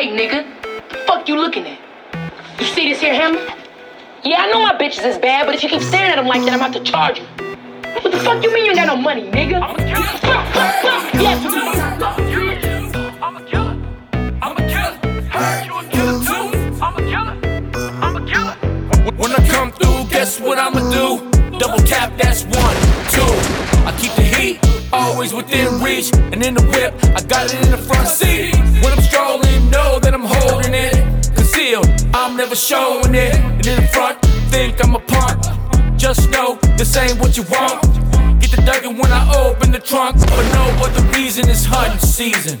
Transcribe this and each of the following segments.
way, nigga. Fuck you looking at? You see this here hammer? Yeah, I know my bitches is bad, but if you keep staring at them like that, I'm about to charge you. What the fuck you mean you ain't got no money, nigga? I'm a killer. Fuck, fuck, fuck. Yes, I'm a killer. I'm a killer. I'm a killer. You a killer too? I'm a killer. I'm a killer. When I come through, guess what I'ma do? Double tap, that's one, two. I keep the heat always within reach, and in the whip, I got it in the front seat. When I'm strolling, know that I'm holding it. Concealed, I'm never showing it. And in the front, think I'm a punk. Just know this ain't what you want. Get the dugging when I open the trunk, but know what the reason is hunting season.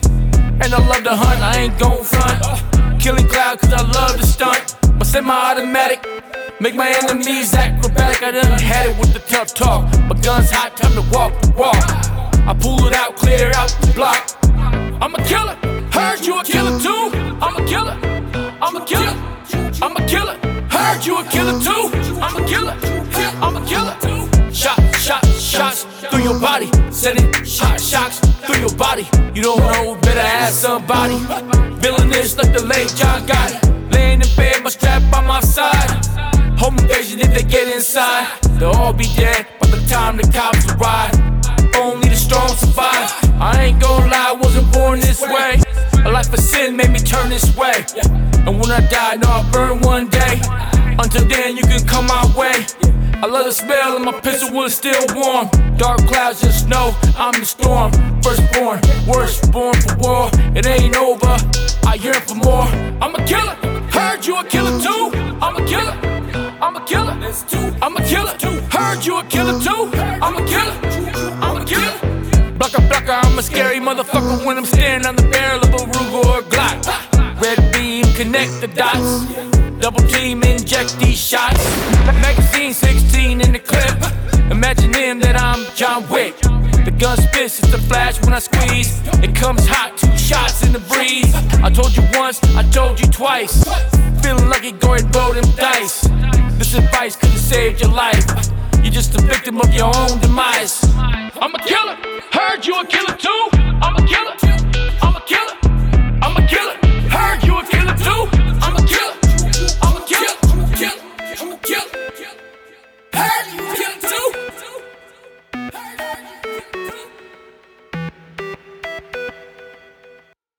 And I love to hunt, I ain't gon' front. Killing cloud cause I love to stunt. My semi-automatic, make my enemies acrobatic. I done had it with the tough talk. My gun's hot, time to walk the walk. I pull it out, clear out the block. I'm a killer, heard you a killer too. You a killer too. I'm a killer, I'm a killer. Shot, shot, shots through your body. Sending shot, shocks through your body. You don't know, better ask somebody. Villainous like the late John Gotti. Laying in bed, my strap by my side. Home invasion if they get inside. They'll all be dead by the time the cops arrive. Only the strong survive. I ain't gonna lie, wasn't born this way. A life of sin made me turn this way. And when I die, know I'll burn one day. Until then, you can come my way. I love the smell of my pistol it's still warm. Dark clouds just know I'm the storm. Firstborn, worst born for war. It ain't over. I yearn for more. I'm a killer. Heard you a killer too. I'm a killer. I'm a killer. I'm a killer. Heard you a killer too. I'm a killer. I'm a killer. Blocka blocka, I'm a scary motherfucker when I'm staring on the barrel of a Ruger or Glock. Red beam, connect the dots. Double team, inject these shots. Magazine 16 in the clip. Imagining that I'm John Wick. The gun spits, it's a flash when I squeeze. It comes hot, two shots in the breeze. I told you once, I told you twice. Feeling lucky, go and roll them dice. This advice could have saved your life. You're just a victim of your own demise. I'm a killer. Heard you a killer too. I'm a killer.